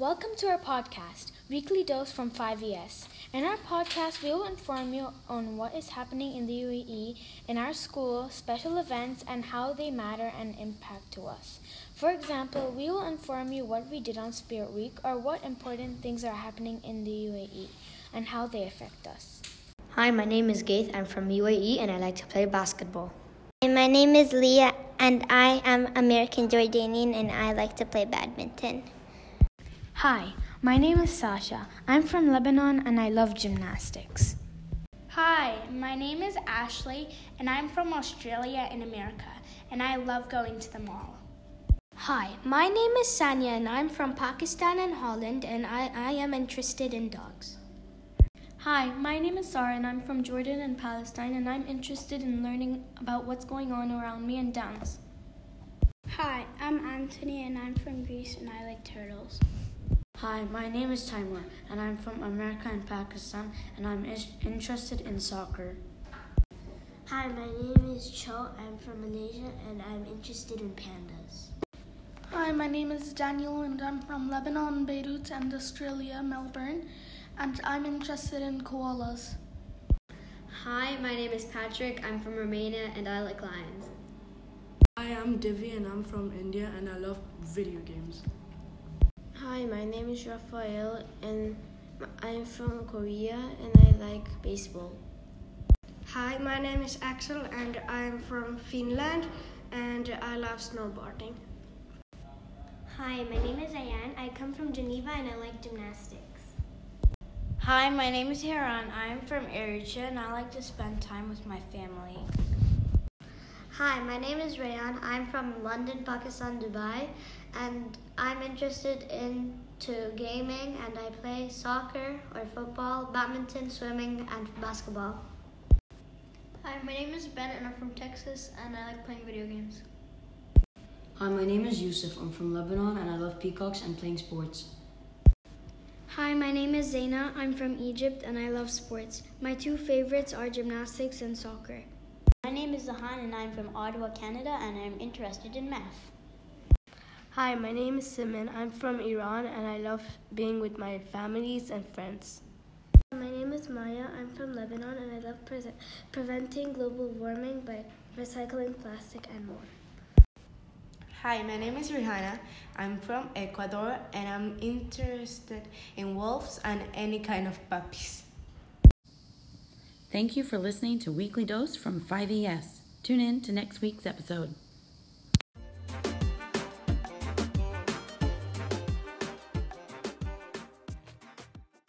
Welcome to our podcast, Weekly Dose from 5ES. In our podcast, we will inform you on what is happening in the UAE, in our school, special events, and how they matter and impact to us. For example, we will inform you what we did on Spirit Week or what important things are happening in the UAE and how they affect us. Hi, my name is Gaith. I'm from UAE and I like to play basketball. Hi, my name is Leah and I am American Jordanian and I like to play badminton. Hi, my name is Sasha. I'm from Lebanon and I love gymnastics. Hi, my name is Ashley and I'm from Australia in America and I love going to the mall. Hi, my name is Sanya and I'm from Pakistan and Holland and I, I am interested in dogs. Hi, my name is Sarah and I'm from Jordan and Palestine and I'm interested in learning about what's going on around me and dance. Hi, I'm Anthony and I'm from Greece and I like turtles. Hi, my name is Timur and I'm from America and Pakistan and I'm interested in soccer. Hi, my name is Cho. I'm from Malaysia and I'm interested in pandas. Hi, my name is Daniel and I'm from Lebanon, Beirut, and Australia, Melbourne, and I'm interested in koalas. Hi, my name is Patrick. I'm from Romania and I like lions. Hi, I'm Divi and I'm from India and I love video games. Hi, my name is Rafael and I'm from Korea and I like baseball. Hi, my name is Axel and I'm from Finland and I love snowboarding. Hi, my name is Ayan. I come from Geneva and I like gymnastics. Hi, my name is Hiran. I'm from Eritrea and I like to spend time with my family. Hi, my name is Rayan. I'm from London, Pakistan, Dubai, and I'm interested into gaming and I play soccer or football, badminton, swimming, and basketball. Hi, my name is Ben and I'm from Texas and I like playing video games. Hi, my name is Yusuf. I'm from Lebanon and I love peacocks and playing sports. Hi, my name is Zaina. I'm from Egypt and I love sports. My two favorites are gymnastics and soccer. My name is Zahan and I'm from Ottawa, Canada and I'm interested in math. Hi, my name is Simon. I'm from Iran and I love being with my families and friends. My name is Maya. I'm from Lebanon and I love pre- preventing global warming by recycling plastic and more. Hi, my name is Rihanna. I'm from Ecuador and I'm interested in wolves and any kind of puppies. Thank you for listening to Weekly Dose from 5ES. Tune in to next week's episode.